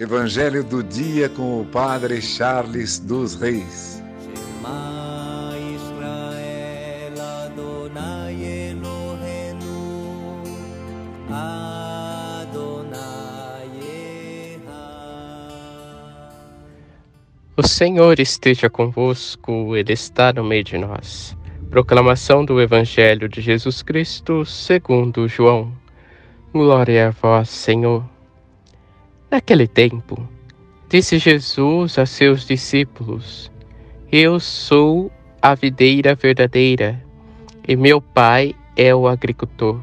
Evangelho do dia com o Padre Charles dos Reis. O Senhor esteja convosco, Ele está no meio de nós. Proclamação do Evangelho de Jesus Cristo segundo João. Glória a vós, Senhor. Naquele tempo, disse Jesus a seus discípulos: Eu sou a videira verdadeira e meu Pai é o agricultor.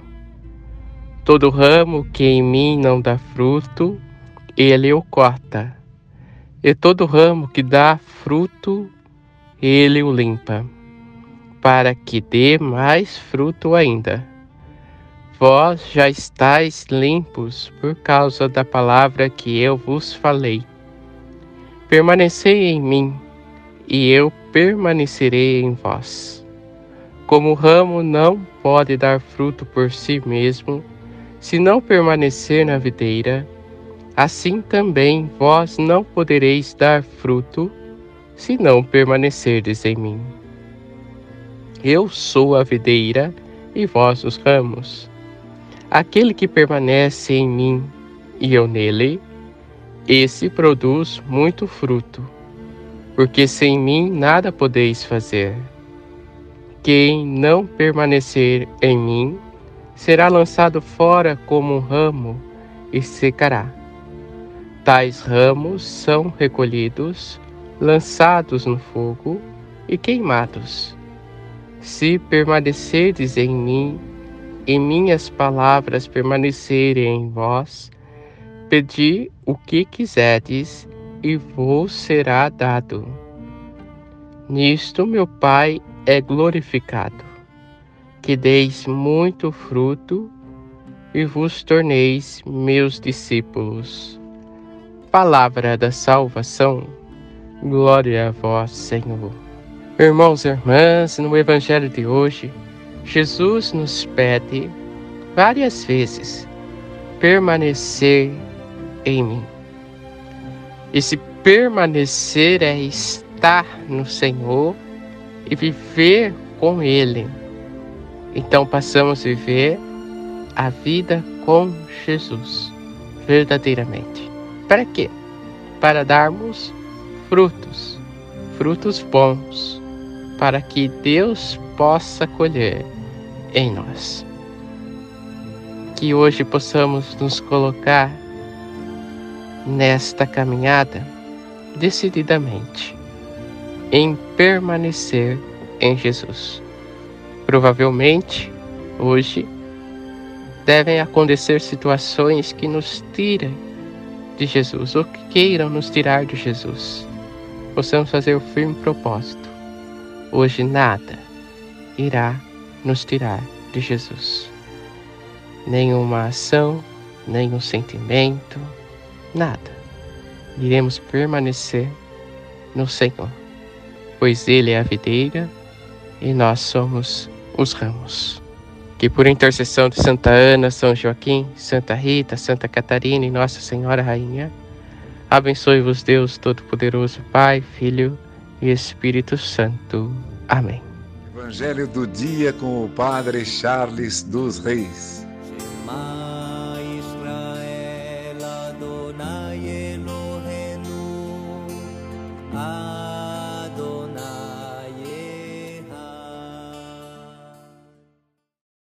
Todo ramo que em mim não dá fruto, ele o corta, e todo ramo que dá fruto, ele o limpa, para que dê mais fruto ainda. Vós já estáis limpos por causa da palavra que eu vos falei. Permanecei em mim, e eu permanecerei em vós. Como o ramo não pode dar fruto por si mesmo, se não permanecer na videira, assim também vós não podereis dar fruto, se não permanecerdes em mim. Eu sou a videira e vós os ramos. Aquele que permanece em mim e eu nele, esse produz muito fruto, porque sem mim nada podeis fazer. Quem não permanecer em mim será lançado fora como um ramo e secará. Tais ramos são recolhidos, lançados no fogo e queimados. Se permanecerdes em mim e minhas palavras permanecerem em vós, pedi o que quiserdes e vos será dado. Nisto meu Pai é glorificado, que deis muito fruto e vos torneis meus discípulos. Palavra da salvação, glória a vós, Senhor. Irmãos e irmãs, no Evangelho de hoje, Jesus nos pede várias vezes permanecer em mim. Esse permanecer é estar no Senhor e viver com Ele. Então passamos a viver a vida com Jesus, verdadeiramente. Para quê? Para darmos frutos, frutos bons, para que Deus possa colher em nós. Que hoje possamos nos colocar nesta caminhada decididamente em permanecer em Jesus. Provavelmente, hoje, devem acontecer situações que nos tirem de Jesus ou que queiram nos tirar de Jesus. Possamos fazer o firme propósito. Hoje nada irá nos tirar de Jesus. Nenhuma ação, nenhum sentimento, nada. Iremos permanecer no Senhor, pois Ele é a videira e nós somos os ramos. Que por intercessão de Santa Ana, São Joaquim, Santa Rita, Santa Catarina e Nossa Senhora Rainha, abençoe-vos Deus Todo-Poderoso, Pai, Filho e Espírito Santo. Amém. Evangelho do dia com o Padre Charles dos Reis.